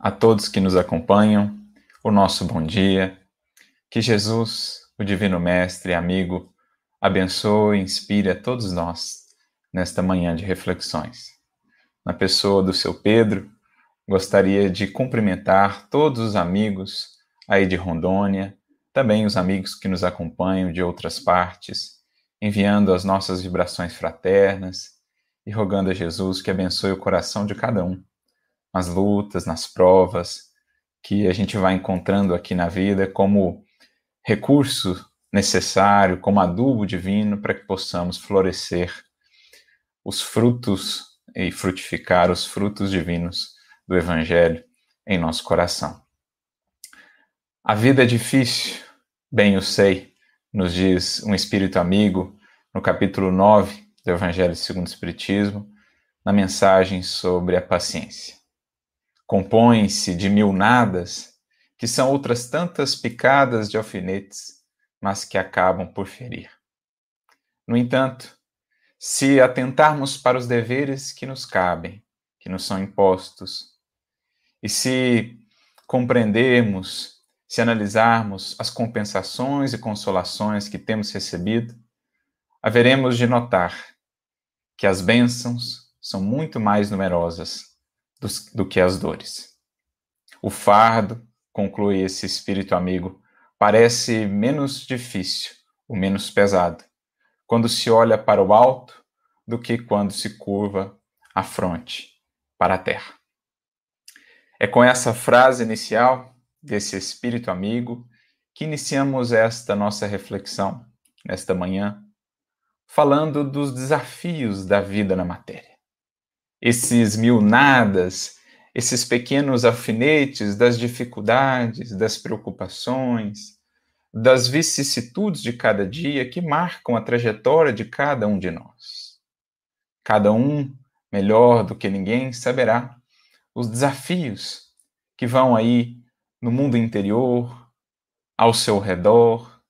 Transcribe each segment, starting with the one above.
a todos que nos acompanham, o nosso bom dia. Que Jesus, o Divino Mestre e amigo, abençoe e inspire a todos nós nesta manhã de reflexões. Na pessoa do seu Pedro, gostaria de cumprimentar todos os amigos aí de Rondônia, também os amigos que nos acompanham de outras partes, enviando as nossas vibrações fraternas e rogando a Jesus que abençoe o coração de cada um nas lutas, nas provas que a gente vai encontrando aqui na vida como recurso necessário, como adubo divino para que possamos florescer os frutos e frutificar os frutos divinos do Evangelho em nosso coração. A vida é difícil, bem eu sei, nos diz um espírito amigo no capítulo 9 do Evangelho segundo o Espiritismo, na mensagem sobre a paciência compõe-se de mil nadas, que são outras tantas picadas de alfinetes, mas que acabam por ferir. No entanto, se atentarmos para os deveres que nos cabem, que nos são impostos, e se compreendermos, se analisarmos as compensações e consolações que temos recebido, haveremos de notar que as bênçãos são muito mais numerosas do, do que as dores. O fardo, conclui esse espírito amigo, parece menos difícil, o menos pesado, quando se olha para o alto do que quando se curva a fronte para a terra. É com essa frase inicial desse espírito amigo que iniciamos esta nossa reflexão nesta manhã, falando dos desafios da vida na matéria esses mil nadas, esses pequenos alfinetes das dificuldades, das preocupações, das vicissitudes de cada dia que marcam a trajetória de cada um de nós. Cada um, melhor do que ninguém, saberá os desafios que vão aí no mundo interior, ao seu redor,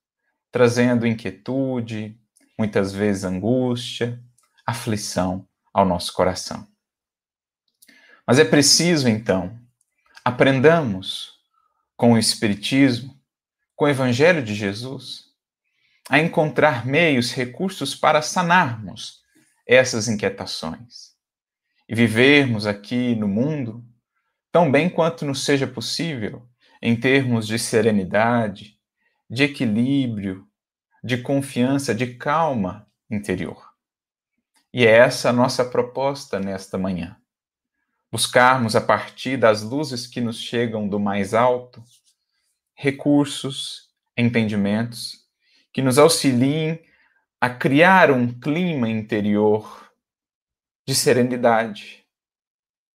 trazendo inquietude, muitas vezes angústia, aflição ao nosso coração. Mas é preciso, então, aprendamos com o Espiritismo, com o Evangelho de Jesus, a encontrar meios, recursos para sanarmos essas inquietações e vivermos aqui no mundo tão bem quanto nos seja possível em termos de serenidade, de equilíbrio, de confiança, de calma interior. E é essa a nossa proposta nesta manhã buscarmos a partir das luzes que nos chegam do mais alto recursos, entendimentos que nos auxiliem a criar um clima interior de serenidade,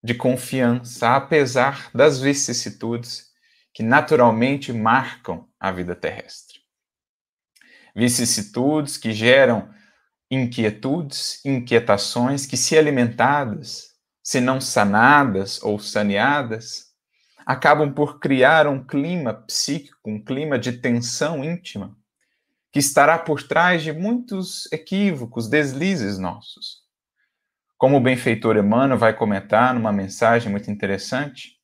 de confiança, apesar das vicissitudes que naturalmente marcam a vida terrestre. Vicissitudes que geram inquietudes, inquietações que, se alimentadas, se não sanadas ou saneadas, acabam por criar um clima psíquico, um clima de tensão íntima, que estará por trás de muitos equívocos, deslizes nossos. Como o benfeitor Emmanuel vai comentar numa mensagem muito interessante,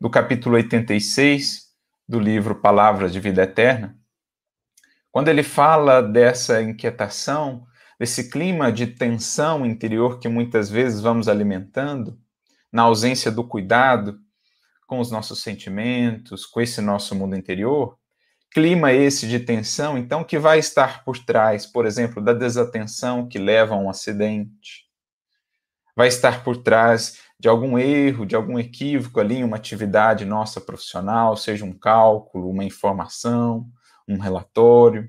do capítulo 86 do livro Palavras de Vida Eterna, quando ele fala dessa inquietação, desse clima de tensão interior que muitas vezes vamos alimentando, na ausência do cuidado com os nossos sentimentos, com esse nosso mundo interior, clima esse de tensão, então, que vai estar por trás, por exemplo, da desatenção que leva a um acidente, vai estar por trás de algum erro, de algum equívoco ali em uma atividade nossa profissional, seja um cálculo, uma informação, um relatório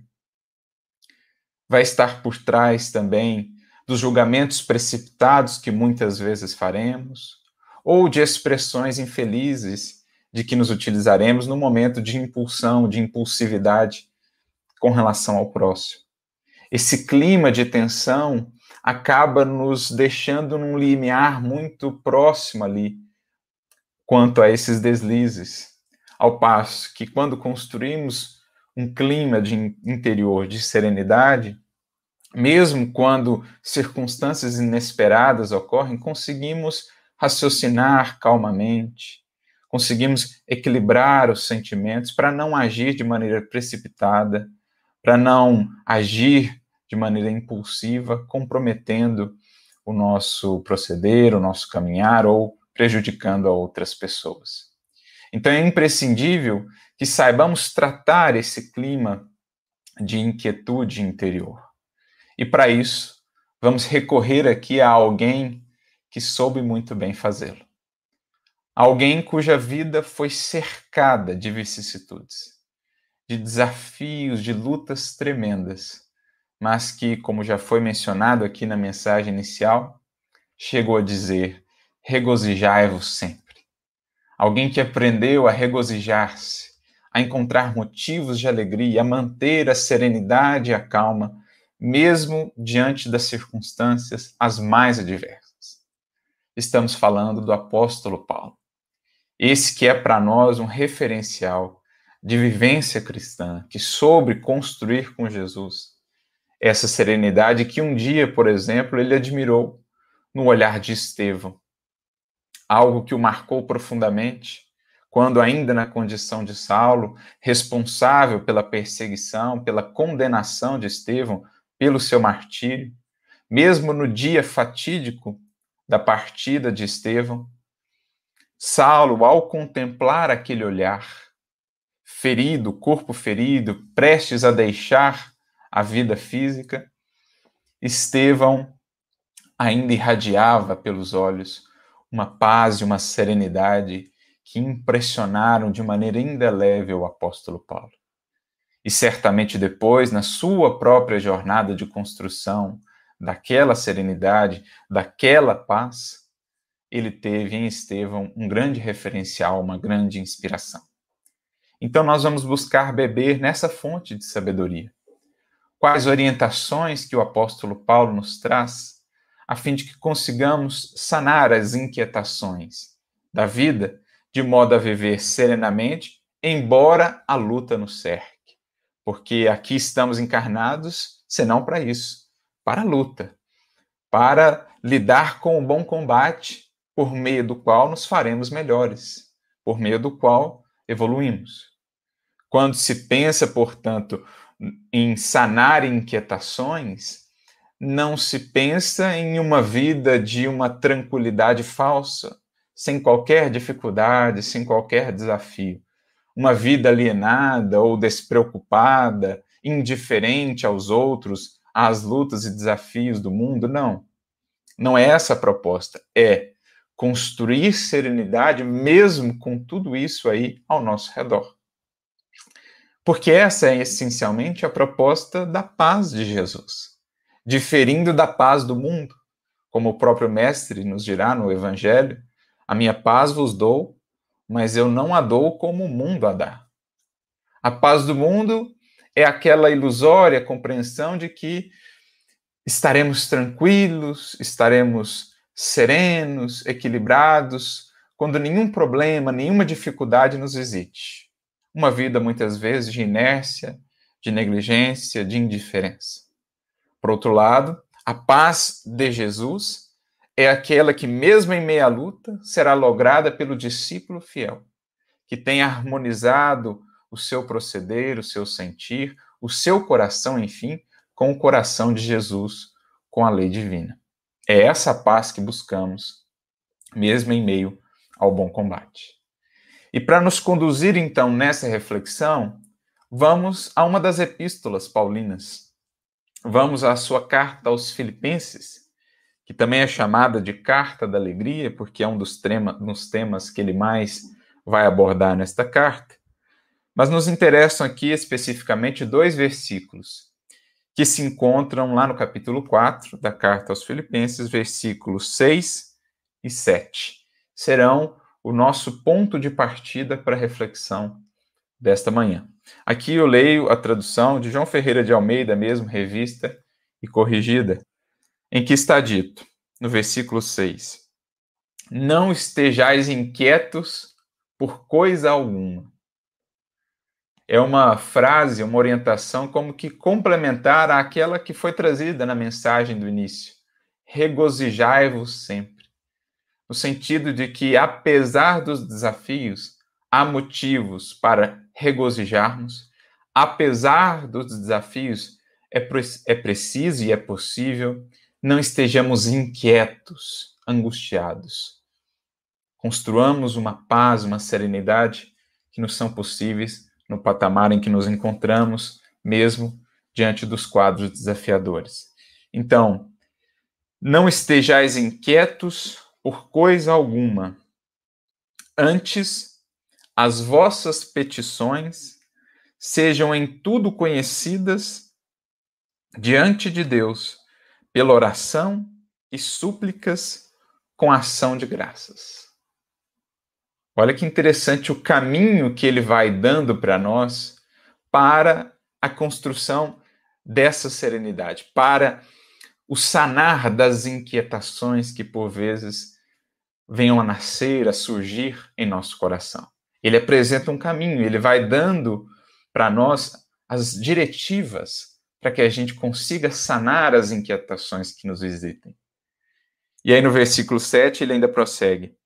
vai estar por trás também dos julgamentos precipitados que muitas vezes faremos, ou de expressões infelizes de que nos utilizaremos no momento de impulsão, de impulsividade com relação ao próximo. Esse clima de tensão acaba nos deixando num limiar muito próximo ali quanto a esses deslizes, ao passo que quando construímos um clima de interior de serenidade, mesmo quando circunstâncias inesperadas ocorrem, conseguimos raciocinar calmamente, conseguimos equilibrar os sentimentos para não agir de maneira precipitada, para não agir de maneira impulsiva, comprometendo o nosso proceder, o nosso caminhar ou prejudicando a outras pessoas. Então é imprescindível que saibamos tratar esse clima de inquietude interior. E para isso, vamos recorrer aqui a alguém que soube muito bem fazê-lo. Alguém cuja vida foi cercada de vicissitudes, de desafios, de lutas tremendas, mas que, como já foi mencionado aqui na mensagem inicial, chegou a dizer: regozijai-vos sempre. Alguém que aprendeu a regozijar-se, a encontrar motivos de alegria, a manter a serenidade e a calma, mesmo diante das circunstâncias as mais adversas. Estamos falando do apóstolo Paulo esse que é para nós um referencial de vivência cristã, que soube construir com Jesus essa serenidade que um dia, por exemplo, ele admirou no olhar de Estevão. Algo que o marcou profundamente, quando, ainda na condição de Saulo, responsável pela perseguição, pela condenação de Estevão, pelo seu martírio, mesmo no dia fatídico da partida de Estevão, Saulo, ao contemplar aquele olhar, ferido, corpo ferido, prestes a deixar a vida física, Estevão ainda irradiava pelos olhos uma paz e uma serenidade que impressionaram de maneira indelével o apóstolo Paulo. E certamente depois, na sua própria jornada de construção daquela serenidade, daquela paz, ele teve em Estevão um grande referencial, uma grande inspiração. Então, nós vamos buscar beber nessa fonte de sabedoria. Quais orientações que o apóstolo Paulo nos traz, a fim de que consigamos sanar as inquietações da vida, de modo a viver serenamente, embora a luta nos cerque. Porque aqui estamos encarnados, senão para isso, para a luta, para lidar com o bom combate por meio do qual nos faremos melhores, por meio do qual evoluímos. Quando se pensa, portanto, em sanar inquietações, não se pensa em uma vida de uma tranquilidade falsa, sem qualquer dificuldade, sem qualquer desafio. Uma vida alienada ou despreocupada, indiferente aos outros, às lutas e desafios do mundo, não. Não é essa a proposta. É construir serenidade mesmo com tudo isso aí ao nosso redor. Porque essa é essencialmente a proposta da paz de Jesus, diferindo da paz do mundo, como o próprio mestre nos dirá no evangelho: a minha paz vos dou, mas eu não a dou como o mundo a dá. A paz do mundo é aquela ilusória compreensão de que estaremos tranquilos, estaremos serenos, equilibrados, quando nenhum problema, nenhuma dificuldade nos visite. Uma vida muitas vezes de inércia, de negligência, de indiferença. Por outro lado, a paz de Jesus é aquela que, mesmo em meia luta, será lograda pelo discípulo fiel, que tem harmonizado o seu proceder, o seu sentir, o seu coração, enfim, com o coração de Jesus, com a lei divina. É essa paz que buscamos, mesmo em meio ao bom combate. E para nos conduzir então nessa reflexão, vamos a uma das epístolas paulinas. Vamos à sua carta aos Filipenses, que também é chamada de Carta da Alegria, porque é um dos, dos temas que ele mais vai abordar nesta carta. Mas nos interessam aqui especificamente dois versículos que se encontram lá no capítulo 4 da carta aos Filipenses, versículos 6 e 7. Serão o nosso ponto de partida para a reflexão desta manhã. Aqui eu leio a tradução de João Ferreira de Almeida, mesmo revista e corrigida, em que está dito, no versículo 6: Não estejais inquietos por coisa alguma é uma frase, uma orientação como que complementar àquela que foi trazida na mensagem do início. Regozijai-vos sempre. no sentido de que, apesar dos desafios, há motivos para regozijarmos, apesar dos desafios, é, é preciso e é possível não estejamos inquietos, angustiados. Construamos uma paz, uma serenidade que nos são possíveis no patamar em que nos encontramos, mesmo diante dos quadros desafiadores. Então, não estejais inquietos por coisa alguma. Antes, as vossas petições sejam em tudo conhecidas diante de Deus, pela oração e súplicas com ação de graças. Olha que interessante o caminho que ele vai dando para nós para a construção dessa serenidade, para o sanar das inquietações que por vezes venham a nascer, a surgir em nosso coração. Ele apresenta um caminho, ele vai dando para nós as diretivas para que a gente consiga sanar as inquietações que nos visitem. E aí no versículo 7 ele ainda prossegue: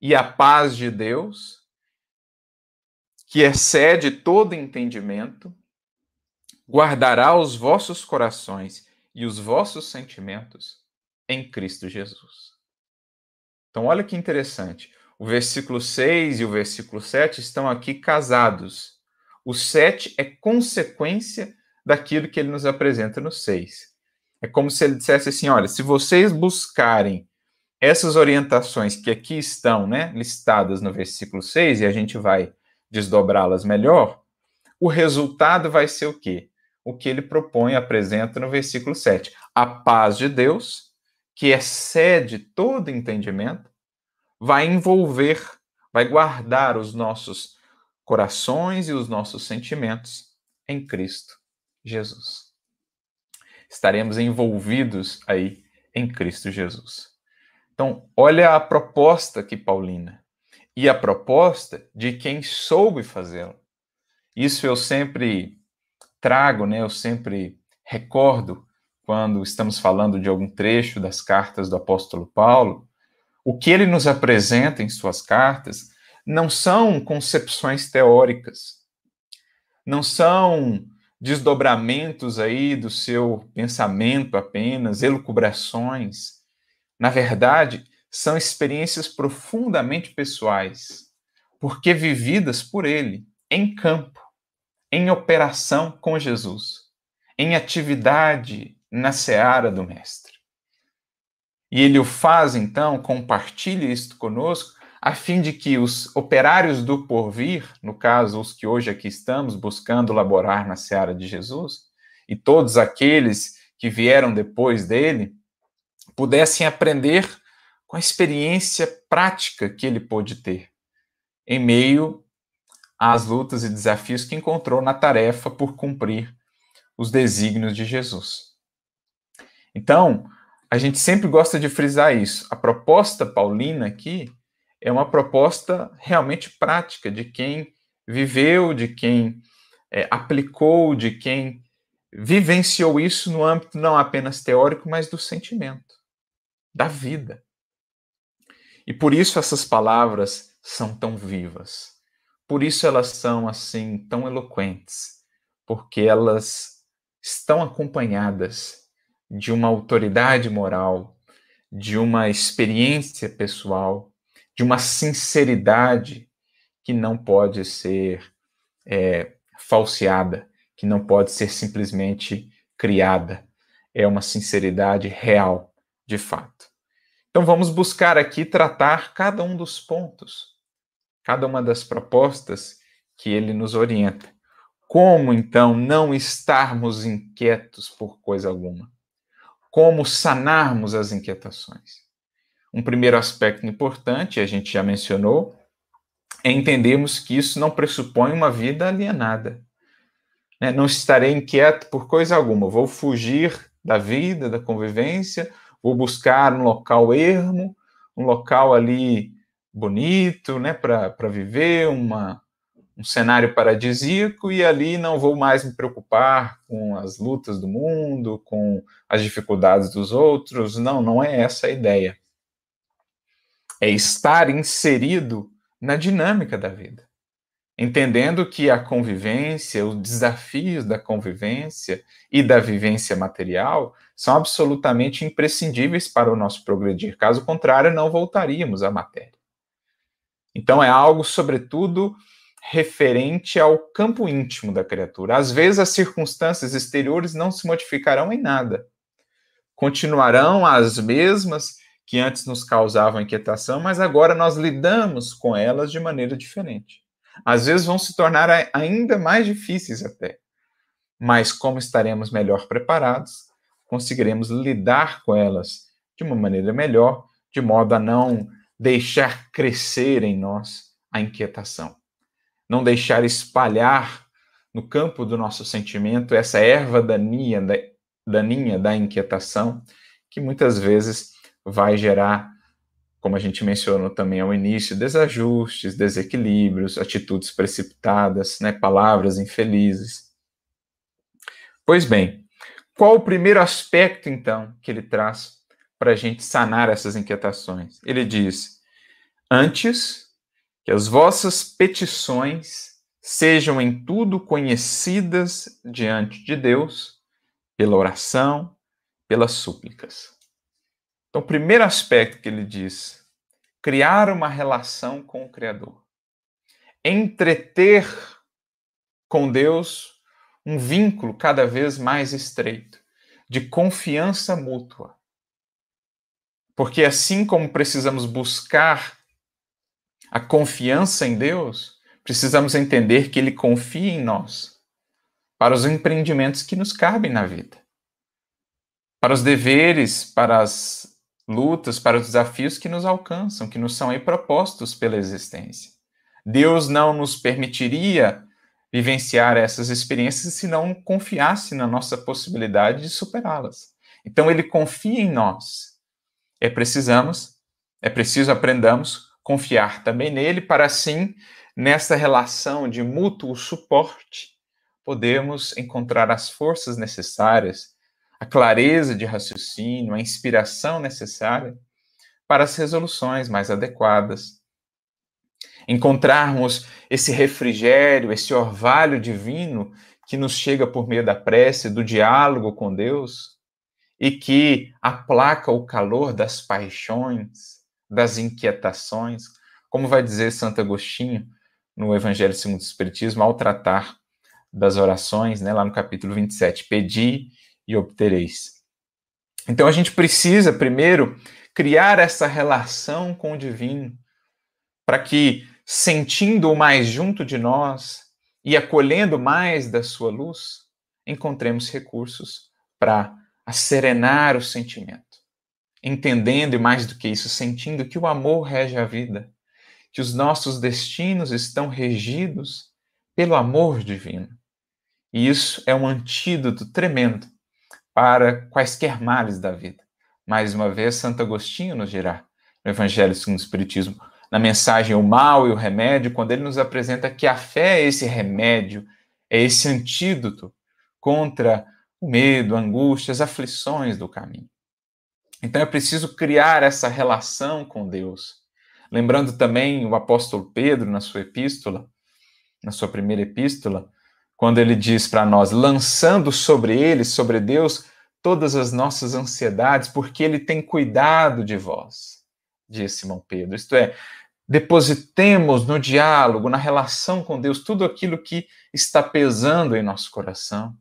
E a paz de Deus, que excede todo entendimento, guardará os vossos corações e os vossos sentimentos em Cristo Jesus. Então, olha que interessante. O versículo 6 e o versículo 7 estão aqui casados. O 7 é consequência daquilo que ele nos apresenta no 6. É como se ele dissesse assim: olha, se vocês buscarem essas orientações que aqui estão né, listadas no versículo 6, e a gente vai desdobrá-las melhor, o resultado vai ser o quê? o que ele propõe, apresenta no versículo 7. A paz de Deus, que excede todo entendimento, vai envolver, vai guardar os nossos corações e os nossos sentimentos em Cristo Jesus. Estaremos envolvidos aí em Cristo Jesus. Então, olha a proposta que Paulina e a proposta de quem soube fazê-lo. Isso eu sempre trago, né, eu sempre recordo quando estamos falando de algum trecho das cartas do apóstolo Paulo, o que ele nos apresenta em suas cartas não são concepções teóricas, não são desdobramentos aí do seu pensamento apenas, elucubrações. Na verdade, são experiências profundamente pessoais, porque vividas por ele em campo em operação com Jesus, em atividade na seara do Mestre. E ele o faz, então, compartilha isto conosco, a fim de que os operários do porvir, no caso, os que hoje aqui estamos buscando laborar na seara de Jesus, e todos aqueles que vieram depois dele, pudessem aprender com a experiência prática que ele pôde ter, em meio às lutas e desafios que encontrou na tarefa por cumprir os desígnios de Jesus. Então, a gente sempre gosta de frisar isso. A proposta paulina aqui é uma proposta realmente prática de quem viveu, de quem é, aplicou, de quem vivenciou isso no âmbito não apenas teórico, mas do sentimento, da vida. E por isso essas palavras são tão vivas. Por isso elas são assim tão eloquentes, porque elas estão acompanhadas de uma autoridade moral, de uma experiência pessoal, de uma sinceridade que não pode ser é, falseada, que não pode ser simplesmente criada. É uma sinceridade real, de fato. Então vamos buscar aqui tratar cada um dos pontos cada uma das propostas que ele nos orienta. Como então não estarmos inquietos por coisa alguma? Como sanarmos as inquietações? Um primeiro aspecto importante, a gente já mencionou, é entendermos que isso não pressupõe uma vida alienada. Né? Não estarei inquieto por coisa alguma, vou fugir da vida, da convivência, vou buscar um local ermo, um local ali bonito, né, para viver, uma, um cenário paradisíaco, e ali não vou mais me preocupar com as lutas do mundo, com as dificuldades dos outros. Não, não é essa a ideia. É estar inserido na dinâmica da vida entendendo que a convivência, os desafios da convivência e da vivência material são absolutamente imprescindíveis para o nosso progredir. Caso contrário, não voltaríamos à matéria. Então, é algo, sobretudo, referente ao campo íntimo da criatura. Às vezes, as circunstâncias exteriores não se modificarão em nada. Continuarão as mesmas que antes nos causavam inquietação, mas agora nós lidamos com elas de maneira diferente às vezes vão se tornar ainda mais difíceis até. Mas como estaremos melhor preparados, conseguiremos lidar com elas de uma maneira melhor, de modo a não deixar crescer em nós a inquietação, não deixar espalhar no campo do nosso sentimento essa erva daninha da, daninha da inquietação, que muitas vezes vai gerar como a gente mencionou também ao início, desajustes, desequilíbrios, atitudes precipitadas, né, palavras infelizes. Pois bem, qual o primeiro aspecto, então, que ele traz para a gente sanar essas inquietações? Ele diz: Antes que as vossas petições sejam em tudo conhecidas diante de Deus, pela oração, pelas súplicas. Então, o primeiro aspecto que ele diz, criar uma relação com o Criador. Entreter com Deus um vínculo cada vez mais estreito, de confiança mútua. Porque assim como precisamos buscar a confiança em Deus, precisamos entender que Ele confia em nós para os empreendimentos que nos cabem na vida, para os deveres, para as lutas, para os desafios que nos alcançam, que nos são aí propostos pela existência. Deus não nos permitiria vivenciar essas experiências se não confiasse na nossa possibilidade de superá-las. Então ele confia em nós. É precisamos, é preciso aprendamos confiar também nele para assim nessa relação de mútuo suporte podemos encontrar as forças necessárias a clareza de raciocínio, a inspiração necessária para as resoluções mais adequadas. Encontrarmos esse refrigério, esse orvalho divino que nos chega por meio da prece, do diálogo com Deus e que aplaca o calor das paixões, das inquietações, como vai dizer Santo Agostinho no Evangelho segundo o Espiritismo, ao tratar das orações, né, lá no capítulo 27. Pedi e obtereis. Então a gente precisa, primeiro, criar essa relação com o divino, para que, sentindo-o mais junto de nós e acolhendo mais da sua luz, encontremos recursos para serenar o sentimento. Entendendo, e mais do que isso, sentindo que o amor rege a vida, que os nossos destinos estão regidos pelo amor divino. E isso é um antídoto tremendo para quaisquer males da vida. Mais uma vez, Santo Agostinho nos dirá, no Evangelho segundo o Espiritismo, na mensagem O Mal e o Remédio, quando ele nos apresenta que a fé é esse remédio, é esse antídoto contra o medo, a angústia, as aflições do caminho. Então é preciso criar essa relação com Deus. Lembrando também o apóstolo Pedro, na sua epístola, na sua primeira epístola, quando ele diz para nós, lançando sobre ele, sobre Deus, todas as nossas ansiedades, porque ele tem cuidado de vós, disse Simão Pedro. Isto é, depositemos no diálogo, na relação com Deus, tudo aquilo que está pesando em nosso coração,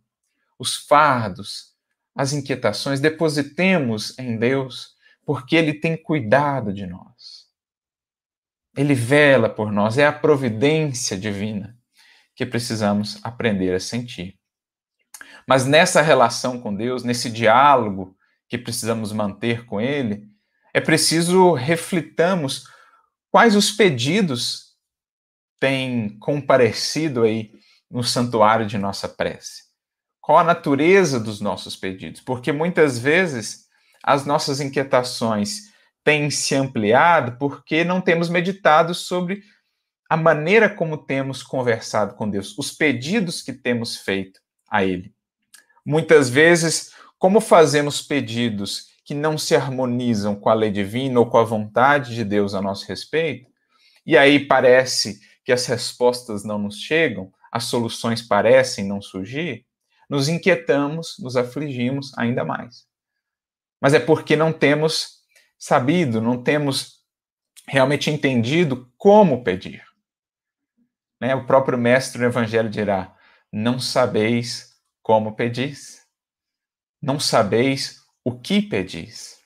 os fardos, as inquietações, depositemos em Deus, porque Ele tem cuidado de nós. Ele vela por nós, é a providência divina que precisamos aprender a sentir. Mas nessa relação com Deus, nesse diálogo que precisamos manter com Ele, é preciso reflitamos quais os pedidos têm comparecido aí no santuário de nossa prece. Qual a natureza dos nossos pedidos? Porque muitas vezes as nossas inquietações têm se ampliado porque não temos meditado sobre a maneira como temos conversado com Deus, os pedidos que temos feito a Ele. Muitas vezes, como fazemos pedidos que não se harmonizam com a lei divina ou com a vontade de Deus a nosso respeito, e aí parece que as respostas não nos chegam, as soluções parecem não surgir, nos inquietamos, nos afligimos ainda mais. Mas é porque não temos sabido, não temos realmente entendido como pedir. Né? O próprio mestre do Evangelho dirá: Não sabeis como pedis, não sabeis o que pedis.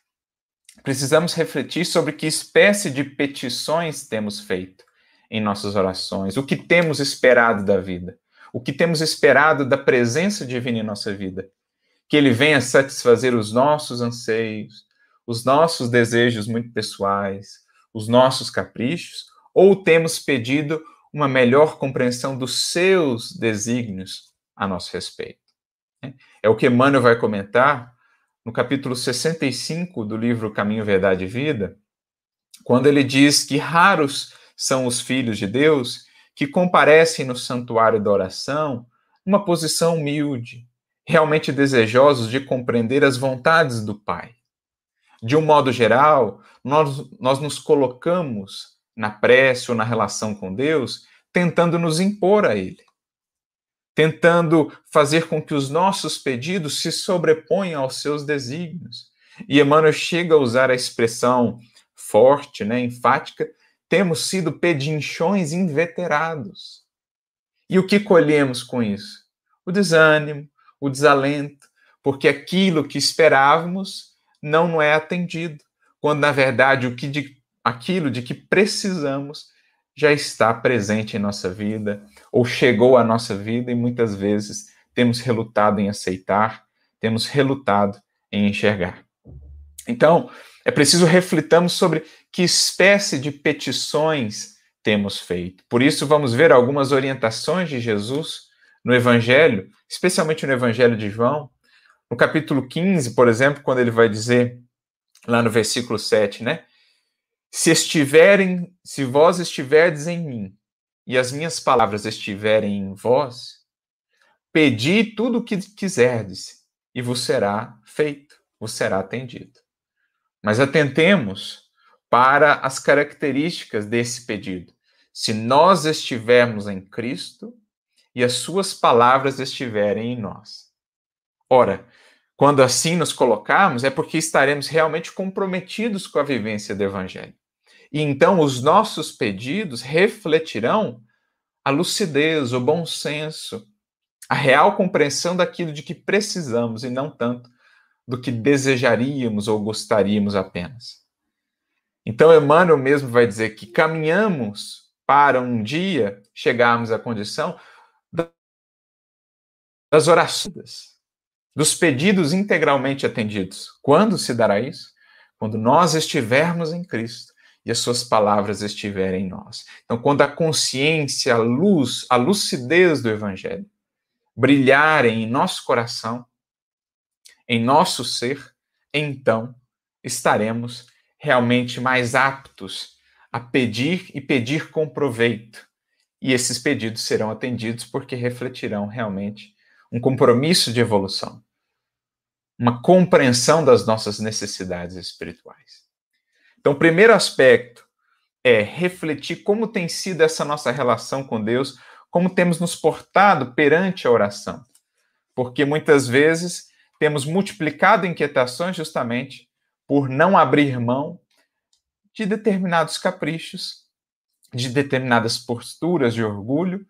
Precisamos refletir sobre que espécie de petições temos feito em nossas orações, o que temos esperado da vida, o que temos esperado da presença divina em nossa vida. Que Ele venha satisfazer os nossos anseios, os nossos desejos muito pessoais, os nossos caprichos, ou temos pedido uma melhor compreensão dos seus desígnios a nosso respeito. É o que Emmanuel vai comentar no capítulo 65 do livro Caminho, Verdade e Vida, quando ele diz que raros são os filhos de Deus que comparecem no santuário da oração numa posição humilde, realmente desejosos de compreender as vontades do Pai. De um modo geral, nós, nós nos colocamos na prece ou na relação com Deus tentando nos impor a Ele, tentando fazer com que os nossos pedidos se sobreponham aos seus desígnios. E Emmanuel chega a usar a expressão forte, né, enfática, temos sido pedinchões inveterados. E o que colhemos com isso? O desânimo, o desalento, porque aquilo que esperávamos não, não é atendido, quando na verdade o que de, aquilo de que precisamos já está presente em nossa vida ou chegou à nossa vida e muitas vezes temos relutado em aceitar, temos relutado em enxergar. Então, é preciso reflitamos sobre que espécie de petições temos feito. Por isso, vamos ver algumas orientações de Jesus no Evangelho, especialmente no Evangelho de João. No capítulo 15, por exemplo, quando ele vai dizer, lá no versículo 7, né? Se estiverem, se vós estiverdes em mim e as minhas palavras estiverem em vós, pedi tudo o que quiserdes e vos será feito, vos será atendido. Mas atentemos para as características desse pedido. Se nós estivermos em Cristo e as suas palavras estiverem em nós. Ora, quando assim nos colocarmos, é porque estaremos realmente comprometidos com a vivência do Evangelho. E então os nossos pedidos refletirão a lucidez, o bom senso, a real compreensão daquilo de que precisamos e não tanto do que desejaríamos ou gostaríamos apenas. Então, Emmanuel mesmo vai dizer que caminhamos para um dia chegarmos à condição das orações, dos pedidos integralmente atendidos. Quando se dará isso? Quando nós estivermos em Cristo e as suas palavras estiverem em nós. Então, quando a consciência, a luz, a lucidez do Evangelho brilharem em nosso coração, em nosso ser, então estaremos realmente mais aptos a pedir e pedir com proveito. E esses pedidos serão atendidos porque refletirão realmente um compromisso de evolução, uma compreensão das nossas necessidades espirituais. Então, o primeiro aspecto é refletir como tem sido essa nossa relação com Deus, como temos nos portado perante a oração. Porque muitas vezes temos multiplicado inquietações justamente por não abrir mão de determinados caprichos, de determinadas posturas de orgulho,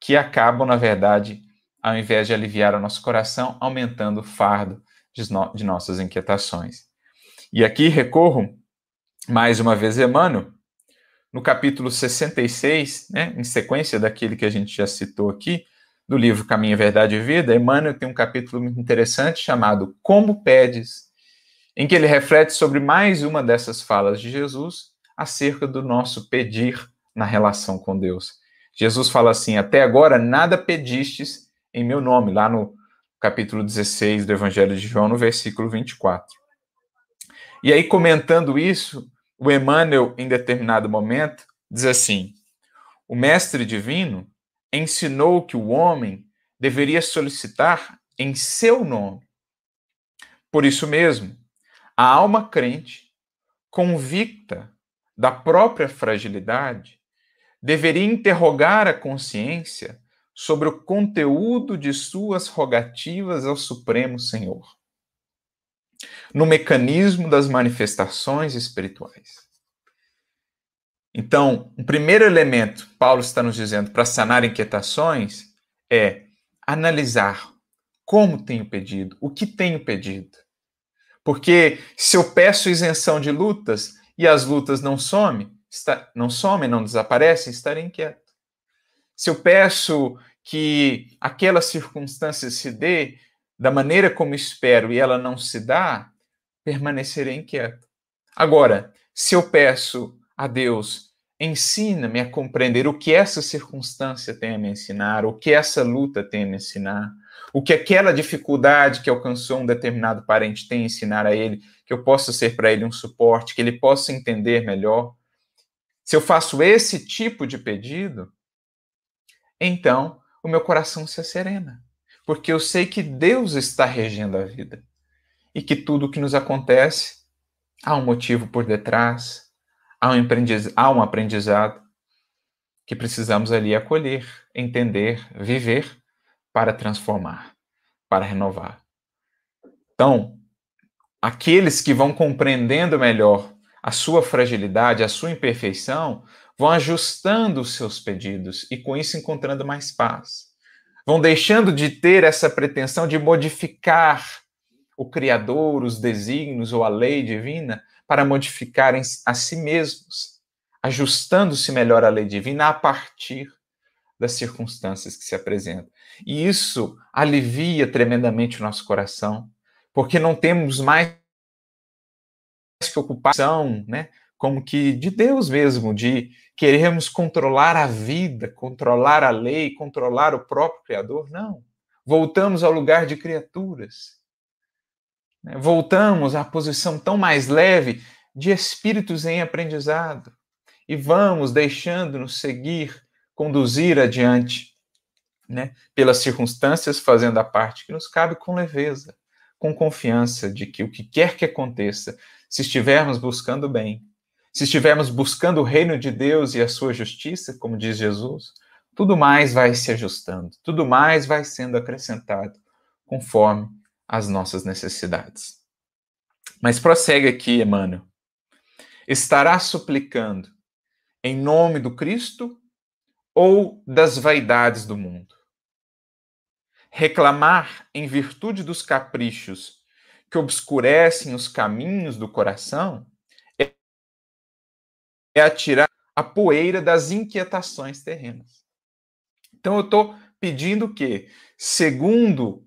que acabam, na verdade, ao invés de aliviar o nosso coração, aumentando o fardo de, no de nossas inquietações. E aqui recorro, mais uma vez, Emmanuel, no capítulo 66, né, em sequência daquele que a gente já citou aqui, do livro Caminho, Verdade e Vida, Emmanuel tem um capítulo muito interessante chamado Como Pedes, em que ele reflete sobre mais uma dessas falas de Jesus acerca do nosso pedir na relação com Deus. Jesus fala assim: Até agora nada pedistes em meu nome, lá no capítulo 16 do Evangelho de João, no versículo 24. E aí, comentando isso, o Emmanuel, em determinado momento, diz assim: O Mestre Divino ensinou que o homem deveria solicitar em seu nome. Por isso mesmo, A alma crente, convicta da própria fragilidade, deveria interrogar a consciência sobre o conteúdo de suas rogativas ao Supremo Senhor, no mecanismo das manifestações espirituais. Então, o primeiro elemento, Paulo está nos dizendo, para sanar inquietações, é analisar como tenho pedido, o que tenho pedido. Porque se eu peço isenção de lutas e as lutas não somem, não somem, não desaparecem, estarei inquieto. Se eu peço que aquela circunstância se dê da maneira como espero e ela não se dá, permanecerei inquieto. Agora, se eu peço a Deus, ensina-me a compreender o que essa circunstância tem a me ensinar, o que essa luta tem a me ensinar, o que aquela dificuldade que alcançou um determinado parente tem a ensinar a ele, que eu possa ser para ele um suporte, que ele possa entender melhor. Se eu faço esse tipo de pedido, então o meu coração se serena, porque eu sei que Deus está regendo a vida e que tudo o que nos acontece há um motivo por detrás, há um, há um aprendizado que precisamos ali acolher, entender, viver para transformar, para renovar. Então, aqueles que vão compreendendo melhor a sua fragilidade, a sua imperfeição, vão ajustando os seus pedidos e com isso encontrando mais paz. Vão deixando de ter essa pretensão de modificar o Criador, os desígnios ou a lei divina para modificarem a si mesmos, ajustando-se melhor à lei divina a partir das circunstâncias que se apresentam. E isso alivia tremendamente o nosso coração, porque não temos mais preocupação, né, como que de Deus mesmo, de queremos controlar a vida, controlar a lei, controlar o próprio Criador. Não. Voltamos ao lugar de criaturas. Né? Voltamos à posição tão mais leve de espíritos em aprendizado. E vamos deixando-nos seguir, conduzir adiante, né? pelas circunstâncias, fazendo a parte que nos cabe com leveza, com confiança de que o que quer que aconteça, se estivermos buscando bem, se estivermos buscando o reino de Deus e a sua justiça, como diz Jesus, tudo mais vai se ajustando, tudo mais vai sendo acrescentado conforme as nossas necessidades. Mas prossegue aqui, Emmanuel. Estará suplicando em nome do Cristo ou das vaidades do mundo? Reclamar em virtude dos caprichos que obscurecem os caminhos do coração é, é atirar a poeira das inquietações terrenas. Então eu estou pedindo que, segundo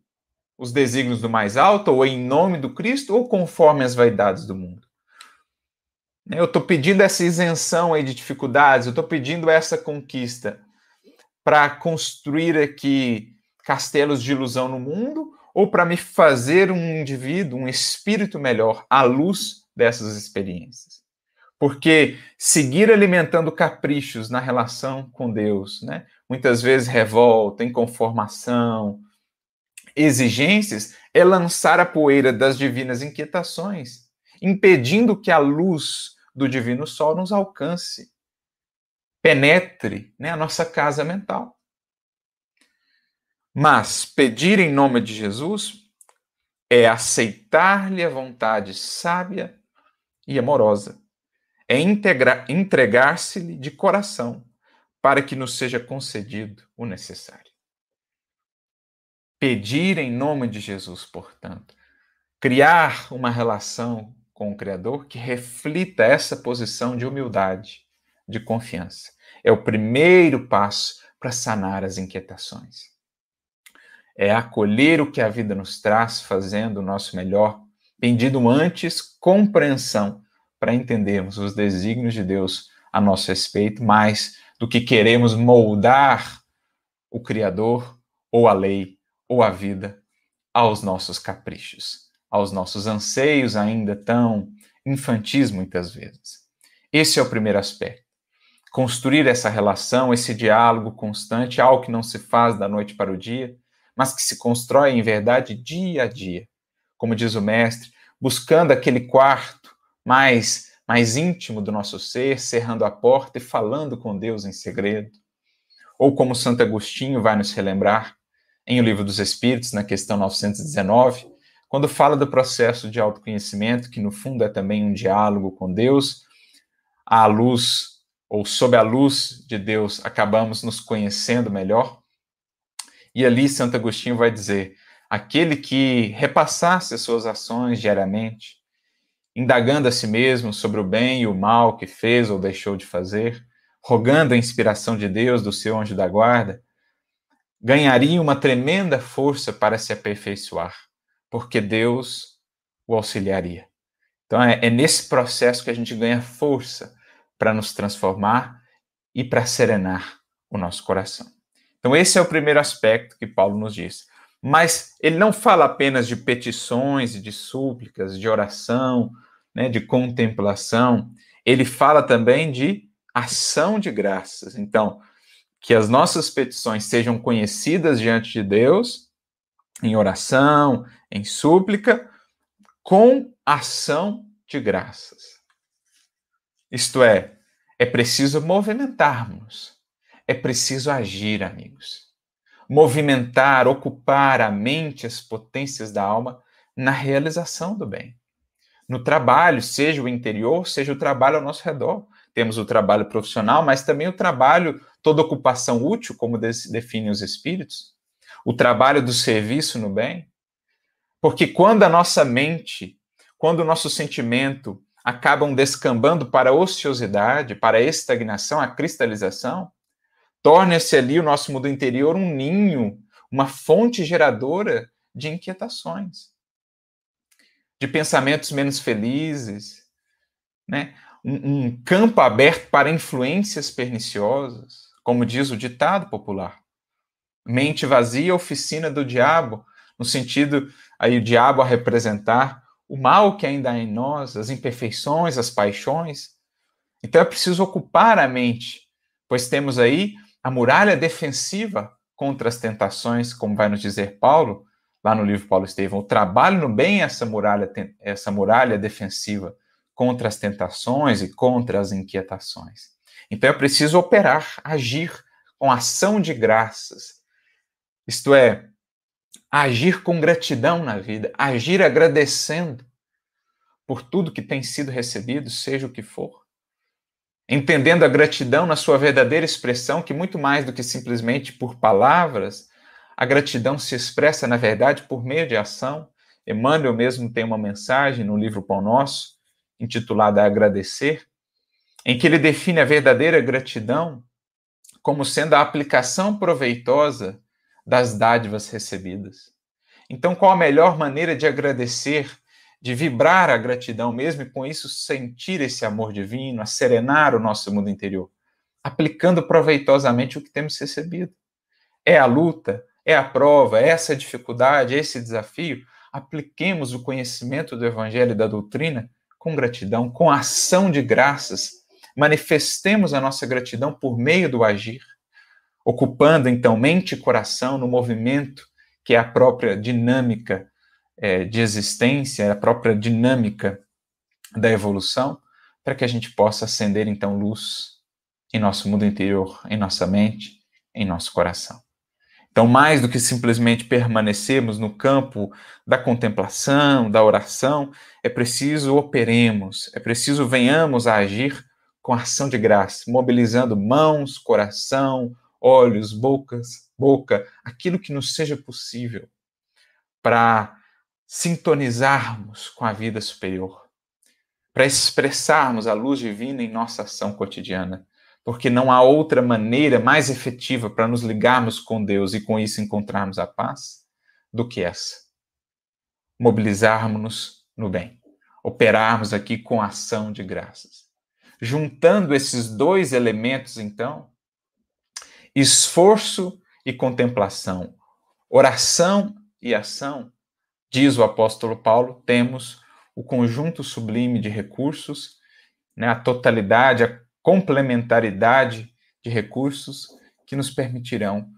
os desígnios do mais alto, ou em nome do Cristo, ou conforme as vaidades do mundo. Eu estou pedindo essa isenção aí de dificuldades, eu estou pedindo essa conquista para construir aqui castelos de ilusão no mundo, ou para me fazer um indivíduo, um espírito melhor à luz dessas experiências. Porque seguir alimentando caprichos na relação com Deus, né? muitas vezes revolta, inconformação, exigências é lançar a poeira das divinas inquietações, impedindo que a luz do divino sol nos alcance, penetre né, a nossa casa mental. Mas pedir em nome de Jesus é aceitar-lhe a vontade sábia e amorosa, é entregar-se-lhe de coração para que nos seja concedido o necessário. Pedir em nome de Jesus, portanto, criar uma relação com o Criador que reflita essa posição de humildade, de confiança. É o primeiro passo para sanar as inquietações. É acolher o que a vida nos traz, fazendo o nosso melhor, pedindo antes compreensão para entendermos os desígnios de Deus a nosso respeito, mais do que queremos moldar o Criador ou a lei ou a vida aos nossos caprichos, aos nossos anseios ainda tão infantis muitas vezes. Esse é o primeiro aspecto. Construir essa relação, esse diálogo constante, algo que não se faz da noite para o dia, mas que se constrói em verdade dia a dia. Como diz o mestre, buscando aquele quarto mais mais íntimo do nosso ser, cerrando a porta e falando com Deus em segredo. Ou como Santo Agostinho vai nos relembrar em O Livro dos Espíritos, na questão 919, quando fala do processo de autoconhecimento, que no fundo é também um diálogo com Deus, à luz ou sob a luz de Deus acabamos nos conhecendo melhor. E ali Santo Agostinho vai dizer: aquele que repassasse as suas ações diariamente, indagando a si mesmo sobre o bem e o mal que fez ou deixou de fazer, rogando a inspiração de Deus, do seu anjo da guarda, ganharia uma tremenda força para se aperfeiçoar, porque Deus o auxiliaria. Então é, é nesse processo que a gente ganha força para nos transformar e para serenar o nosso coração. Então esse é o primeiro aspecto que Paulo nos diz. Mas ele não fala apenas de petições e de súplicas, de oração, né, de contemplação, ele fala também de ação de graças. Então, que as nossas petições sejam conhecidas diante de Deus, em oração, em súplica, com ação de graças. Isto é, é preciso movimentarmos, é preciso agir, amigos. Movimentar, ocupar a mente, as potências da alma na realização do bem no trabalho, seja o interior, seja o trabalho ao nosso redor. Temos o trabalho profissional, mas também o trabalho, toda ocupação útil, como definem os espíritos, o trabalho do serviço no bem. Porque quando a nossa mente, quando o nosso sentimento acabam descambando para a ociosidade, para a estagnação, a cristalização, torna-se ali o nosso mundo interior um ninho, uma fonte geradora de inquietações de pensamentos menos felizes, né? Um, um, campo aberto para influências perniciosas, como diz o ditado popular. Mente vazia, oficina do diabo, no sentido aí o diabo a representar o mal que ainda há em nós, as imperfeições, as paixões. Então é preciso ocupar a mente, pois temos aí a muralha defensiva contra as tentações, como vai nos dizer Paulo, lá no livro Paulo Estevão, o trabalho no bem é essa muralha, essa muralha defensiva contra as tentações e contra as inquietações. Então é preciso operar, agir com ação de graças. Isto é, agir com gratidão na vida, agir agradecendo por tudo que tem sido recebido, seja o que for. Entendendo a gratidão na sua verdadeira expressão, que muito mais do que simplesmente por palavras, a gratidão se expressa, na verdade, por meio de ação. Emmanuel mesmo tem uma mensagem no livro Pão Nosso, intitulada Agradecer, em que ele define a verdadeira gratidão como sendo a aplicação proveitosa das dádivas recebidas. Então, qual a melhor maneira de agradecer, de vibrar a gratidão mesmo e com isso sentir esse amor divino, a serenar o nosso mundo interior? Aplicando proveitosamente o que temos recebido. É a luta, é a prova, é essa dificuldade, é esse desafio, apliquemos o conhecimento do Evangelho e da doutrina com gratidão, com ação de graças, manifestemos a nossa gratidão por meio do agir, ocupando então mente e coração no movimento que é a própria dinâmica é, de existência, a própria dinâmica da evolução, para que a gente possa acender então luz em nosso mundo interior, em nossa mente, em nosso coração. Então, mais do que simplesmente permanecermos no campo da contemplação, da oração, é preciso operemos, é preciso venhamos a agir com ação de graça, mobilizando mãos, coração, olhos, bocas, boca, aquilo que nos seja possível para sintonizarmos com a vida superior, para expressarmos a luz divina em nossa ação cotidiana porque não há outra maneira mais efetiva para nos ligarmos com Deus e com isso encontrarmos a paz do que essa. Mobilizarmos-nos no bem, operarmos aqui com ação de graças. Juntando esses dois elementos, então, esforço e contemplação, oração e ação, diz o apóstolo Paulo, temos o conjunto sublime de recursos, né, a totalidade, a complementaridade de recursos que nos permitirão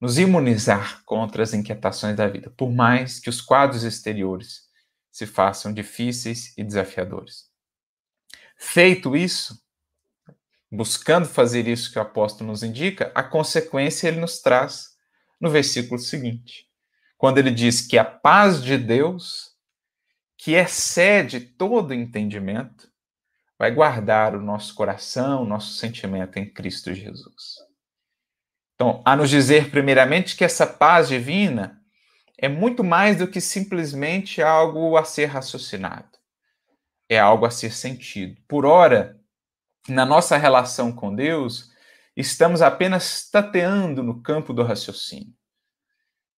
nos imunizar contra as inquietações da vida, por mais que os quadros exteriores se façam difíceis e desafiadores. Feito isso, buscando fazer isso que o apóstolo nos indica, a consequência ele nos traz no versículo seguinte, quando ele diz que a paz de Deus, que excede todo entendimento, vai guardar o nosso coração, o nosso sentimento em Cristo Jesus. Então, a nos dizer, primeiramente, que essa paz divina é muito mais do que simplesmente algo a ser raciocinado. É algo a ser sentido. Por ora, na nossa relação com Deus, estamos apenas tateando no campo do raciocínio.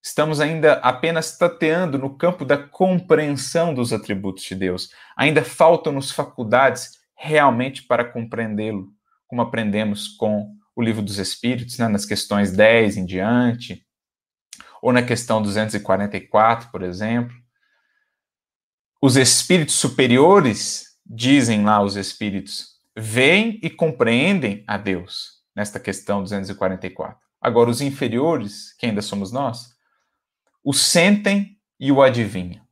Estamos ainda apenas tateando no campo da compreensão dos atributos de Deus. Ainda faltam-nos faculdades realmente para compreendê-lo, como aprendemos com o livro dos Espíritos, né, nas questões 10 em diante, ou na questão 244, por exemplo. Os espíritos superiores, dizem lá os espíritos, veem e compreendem a Deus, nesta questão 244. Agora, os inferiores, que ainda somos nós, o sentem e o adivinham.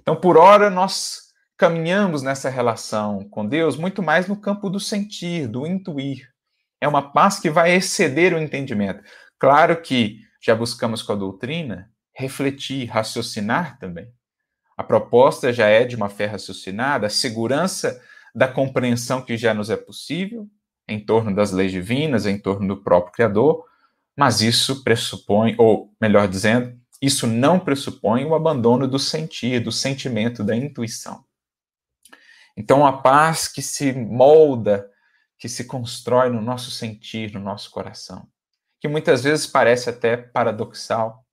Então, por hora, nós caminhamos nessa relação com Deus muito mais no campo do sentir, do intuir. É uma paz que vai exceder o entendimento. Claro que já buscamos com a doutrina refletir, raciocinar também. A proposta já é de uma fé raciocinada, a segurança da compreensão que já nos é possível em torno das leis divinas, em torno do próprio Criador, mas isso pressupõe, ou melhor dizendo, isso não pressupõe o abandono do sentir, do sentimento, da intuição. Então, a paz que se molda que se constrói no nosso sentir, no nosso coração, que muitas vezes parece até paradoxal,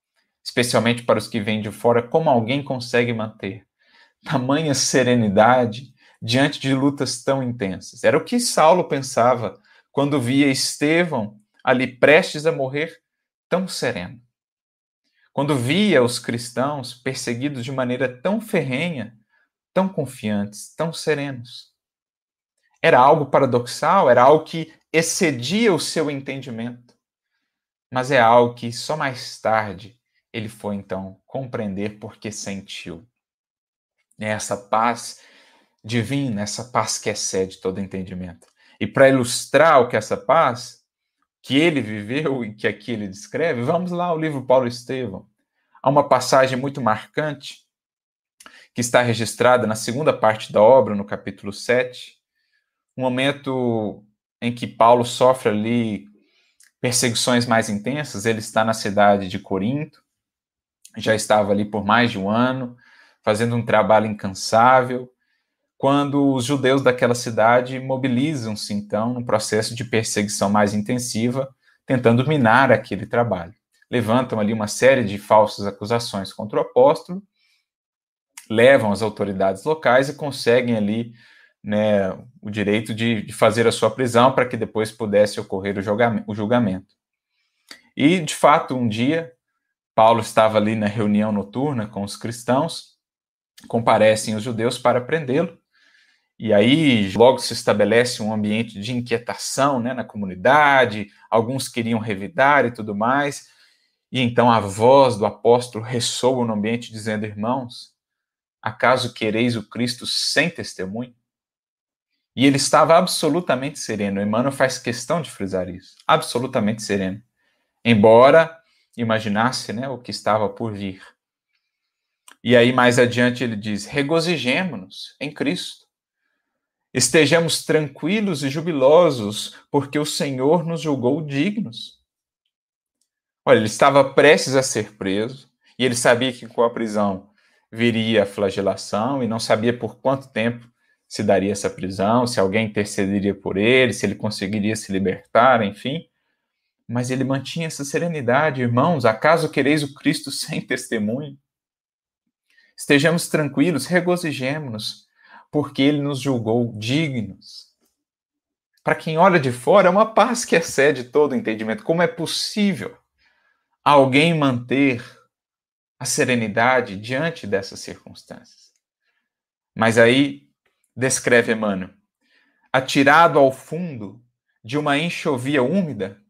especialmente para os que vêm de fora, como alguém consegue manter tamanha serenidade diante de lutas tão intensas. Era o que Saulo pensava quando via Estevão ali prestes a morrer tão sereno. Quando via os cristãos perseguidos de maneira tão ferrenha, tão confiantes, tão serenos era algo paradoxal, era algo que excedia o seu entendimento. Mas é algo que só mais tarde ele foi então compreender porque sentiu. É essa paz divina, essa paz que excede todo entendimento. E para ilustrar o que é essa paz, que ele viveu e que aqui ele descreve, vamos lá ao livro Paulo Estevão. Há uma passagem muito marcante que está registrada na segunda parte da obra, no capítulo 7, um momento em que Paulo sofre ali perseguições mais intensas. Ele está na cidade de Corinto, já estava ali por mais de um ano, fazendo um trabalho incansável, quando os judeus daquela cidade mobilizam-se, então, num processo de perseguição mais intensiva, tentando minar aquele trabalho. Levantam ali uma série de falsas acusações contra o apóstolo, levam as autoridades locais e conseguem ali né, o direito de, de, fazer a sua prisão para que depois pudesse ocorrer o julgamento, o julgamento. E, de fato, um dia, Paulo estava ali na reunião noturna com os cristãos, comparecem os judeus para prendê-lo, e aí logo se estabelece um ambiente de inquietação né, na comunidade, alguns queriam revidar e tudo mais, e então a voz do apóstolo ressoa no ambiente dizendo: Irmãos, acaso quereis o Cristo sem testemunho? E ele estava absolutamente sereno. Emmanuel faz questão de frisar isso. Absolutamente sereno. Embora imaginasse né, o que estava por vir. E aí, mais adiante, ele diz: regozijemo-nos em Cristo. Estejamos tranquilos e jubilosos, porque o Senhor nos julgou dignos. Olha, ele estava prestes a ser preso, e ele sabia que com a prisão viria a flagelação, e não sabia por quanto tempo se daria essa prisão, se alguém intercederia por ele, se ele conseguiria se libertar, enfim. Mas ele mantinha essa serenidade, irmãos. Acaso quereis o Cristo sem testemunho? Estejamos tranquilos, regozijemos-nos, porque ele nos julgou dignos. Para quem olha de fora, é uma paz que excede todo entendimento. Como é possível alguém manter a serenidade diante dessas circunstâncias? Mas aí descreve Emmanuel. Atirado ao fundo de uma enxovia úmida,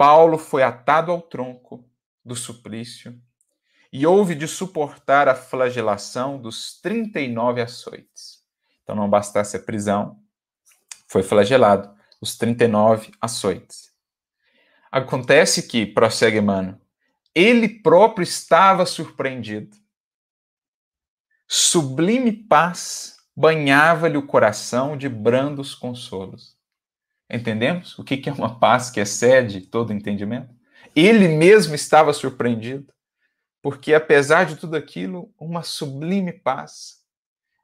Paulo foi atado ao tronco do suplício e houve de suportar a flagelação dos 39 açoites. Então não bastasse a prisão, foi flagelado os 39 açoites. Acontece que, prossegue Emmanuel, ele próprio estava surpreendido. Sublime paz banhava-lhe o coração de brandos consolos. Entendemos o que é uma paz que excede todo entendimento? Ele mesmo estava surpreendido, porque apesar de tudo aquilo, uma sublime paz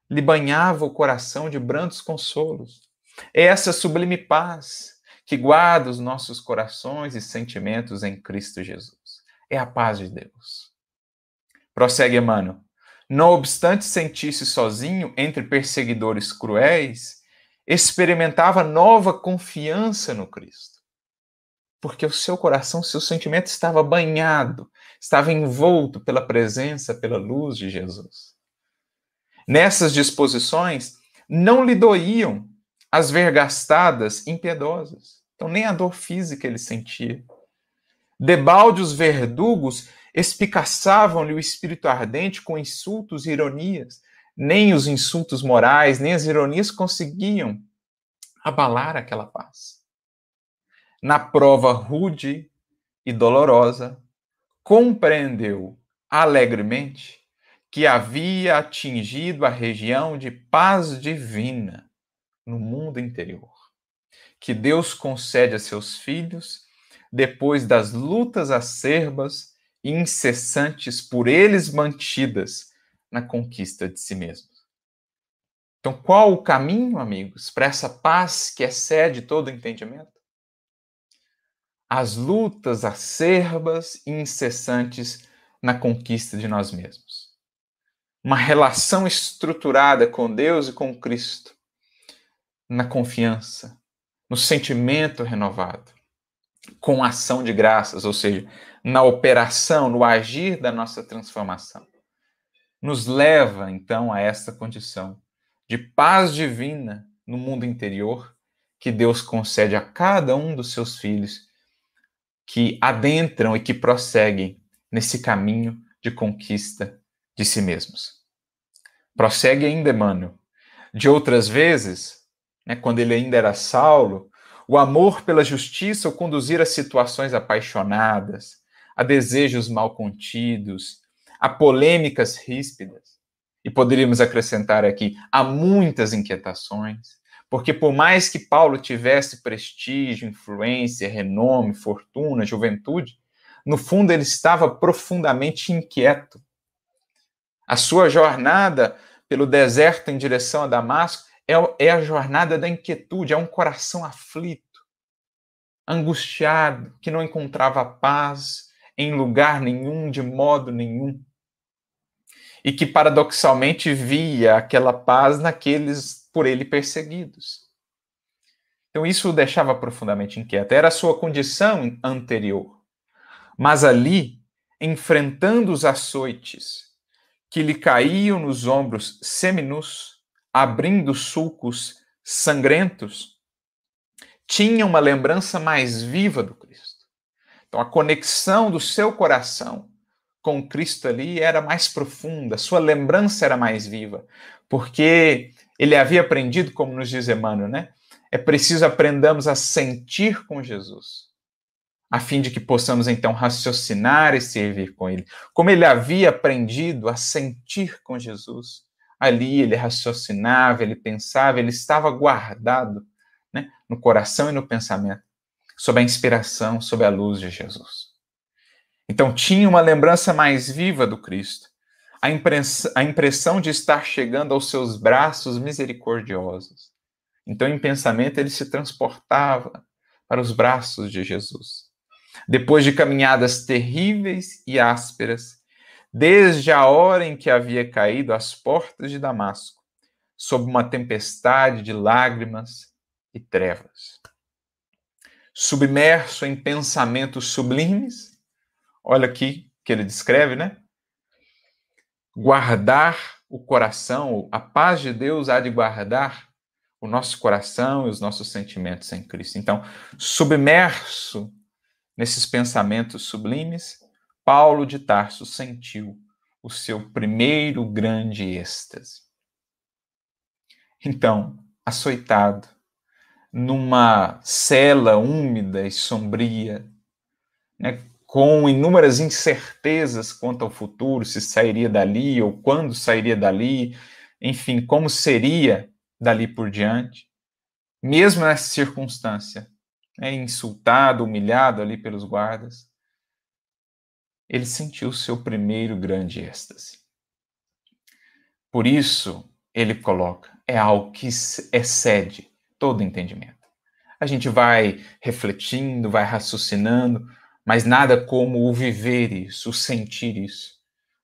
lhe banhava o coração de brandos consolos. É essa sublime paz que guarda os nossos corações e sentimentos em Cristo Jesus. É a paz de Deus. Prossegue Emmanuel. Não obstante sentir-se sozinho entre perseguidores cruéis, experimentava nova confiança no Cristo. Porque o seu coração, seu sentimento estava banhado, estava envolto pela presença, pela luz de Jesus. Nessas disposições, não lhe doíam as vergastadas impiedosas. Então, nem a dor física ele sentia. Debalde os verdugos espicaçavam-lhe o espírito ardente com insultos e ironias. Nem os insultos morais, nem as ironias conseguiam abalar aquela paz. Na prova rude e dolorosa, compreendeu alegremente que havia atingido a região de paz divina no mundo interior, que Deus concede a seus filhos depois das lutas acerbas e incessantes por eles mantidas na conquista de si mesmos. Então, qual o caminho, amigos, para essa paz que excede todo entendimento? As lutas acerbas e incessantes na conquista de nós mesmos. Uma relação estruturada com Deus e com Cristo, na confiança, no sentimento renovado, com ação de graças, ou seja, na operação, no agir da nossa transformação. Nos leva, então, a esta condição de paz divina no mundo interior que Deus concede a cada um dos seus filhos que adentram e que prosseguem nesse caminho de conquista de si mesmos. Prossegue ainda, Emmanuel. De outras vezes, né, quando ele ainda era Saulo, o amor pela justiça o conduzir a situações apaixonadas, a desejos mal contidos, a polêmicas ríspidas. E poderíamos acrescentar aqui a muitas inquietações, porque por mais que Paulo tivesse prestígio, influência, renome, fortuna, juventude, no fundo ele estava profundamente inquieto. A sua jornada pelo deserto em direção a Damasco é, é a jornada da inquietude, é um coração aflito, angustiado, que não encontrava paz em lugar nenhum, de modo nenhum. E que paradoxalmente via aquela paz naqueles por ele perseguidos. Então isso o deixava profundamente inquieto. Era a sua condição anterior. Mas ali, enfrentando os açoites que lhe caíam nos ombros seminus, abrindo sulcos sangrentos, tinha uma lembrança mais viva do Cristo. Então, a conexão do seu coração com Cristo ali era mais profunda, sua lembrança era mais viva, porque ele havia aprendido, como nos diz Emmanuel, né? É preciso aprendamos a sentir com Jesus, a fim de que possamos então raciocinar e servir com ele. Como ele havia aprendido a sentir com Jesus, ali ele raciocinava, ele pensava, ele estava guardado né, no coração e no pensamento, sob a inspiração, sob a luz de Jesus. Então tinha uma lembrança mais viva do Cristo, a, impress a impressão de estar chegando aos seus braços misericordiosos. Então, em pensamento, ele se transportava para os braços de Jesus. Depois de caminhadas terríveis e ásperas, desde a hora em que havia caído às portas de Damasco, sob uma tempestade de lágrimas e trevas. Submerso em pensamentos sublimes, olha aqui que ele descreve, né? Guardar o coração, a paz de Deus há de guardar o nosso coração e os nossos sentimentos em Cristo. Então, submerso nesses pensamentos sublimes, Paulo de Tarso sentiu o seu primeiro grande êxtase. Então, açoitado, numa cela úmida e sombria, né, com inúmeras incertezas quanto ao futuro, se sairia dali ou quando sairia dali, enfim, como seria dali por diante. Mesmo nessa circunstância, né, insultado, humilhado ali pelos guardas, ele sentiu seu primeiro grande êxtase. Por isso, ele coloca, é algo que excede todo entendimento. A gente vai refletindo, vai raciocinando, mas nada como o viver isso, o sentir isso,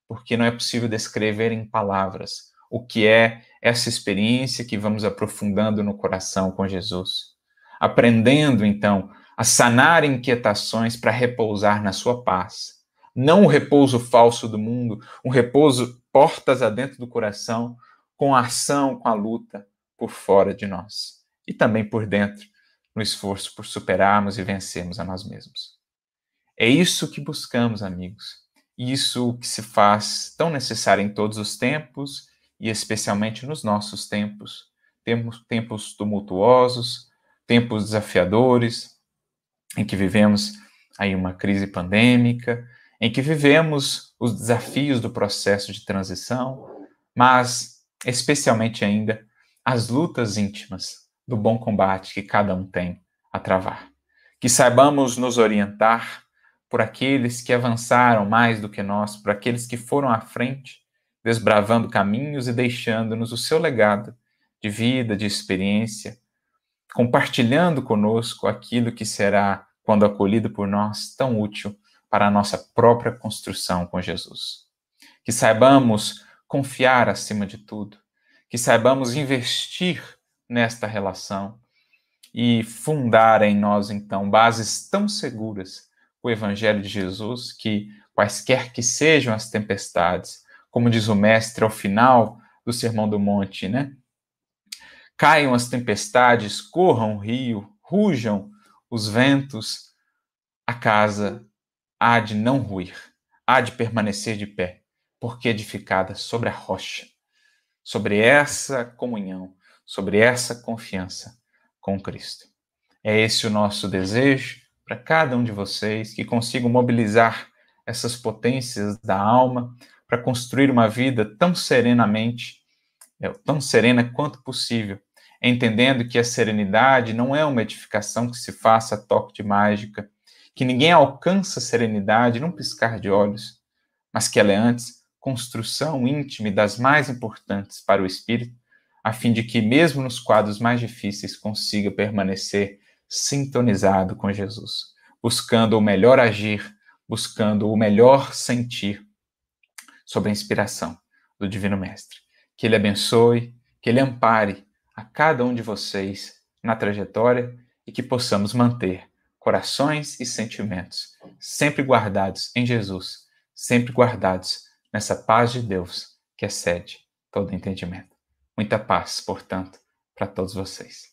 porque não é possível descrever em palavras o que é essa experiência que vamos aprofundando no coração com Jesus. Aprendendo, então, a sanar inquietações para repousar na sua paz. Não o repouso falso do mundo, um repouso portas adentro do coração, com a ação, com a luta por fora de nós. E também por dentro, no esforço por superarmos e vencermos a nós mesmos. É isso que buscamos, amigos. Isso que se faz tão necessário em todos os tempos e especialmente nos nossos tempos. Temos tempos tumultuosos, tempos desafiadores, em que vivemos aí uma crise pandêmica, em que vivemos os desafios do processo de transição, mas especialmente ainda as lutas íntimas do bom combate que cada um tem a travar. Que saibamos nos orientar por aqueles que avançaram mais do que nós, por aqueles que foram à frente, desbravando caminhos e deixando-nos o seu legado de vida, de experiência, compartilhando conosco aquilo que será, quando acolhido por nós, tão útil para a nossa própria construção com Jesus. Que saibamos confiar acima de tudo, que saibamos investir nesta relação e fundar em nós, então, bases tão seguras o Evangelho de Jesus, que quaisquer que sejam as tempestades, como diz o Mestre ao final do Sermão do Monte, né? Caiam as tempestades, corram o rio, rujam os ventos, a casa há de não ruir, há de permanecer de pé, porque edificada sobre a rocha, sobre essa comunhão, sobre essa confiança com Cristo. É esse o nosso desejo para cada um de vocês, que consigam mobilizar essas potências da alma para construir uma vida tão serenamente, é, tão serena quanto possível, entendendo que a serenidade não é uma edificação que se faça a toque de mágica, que ninguém alcança a serenidade num piscar de olhos, mas que ela é antes construção íntima das mais importantes para o espírito, a fim de que, mesmo nos quadros mais difíceis, consiga permanecer sintonizado com Jesus, buscando o melhor agir, buscando o melhor sentir sob a inspiração do Divino Mestre. Que Ele abençoe, que Ele ampare a cada um de vocês na trajetória e que possamos manter corações e sentimentos sempre guardados em Jesus, sempre guardados nessa paz de Deus que excede todo entendimento. Muita paz, portanto, para todos vocês.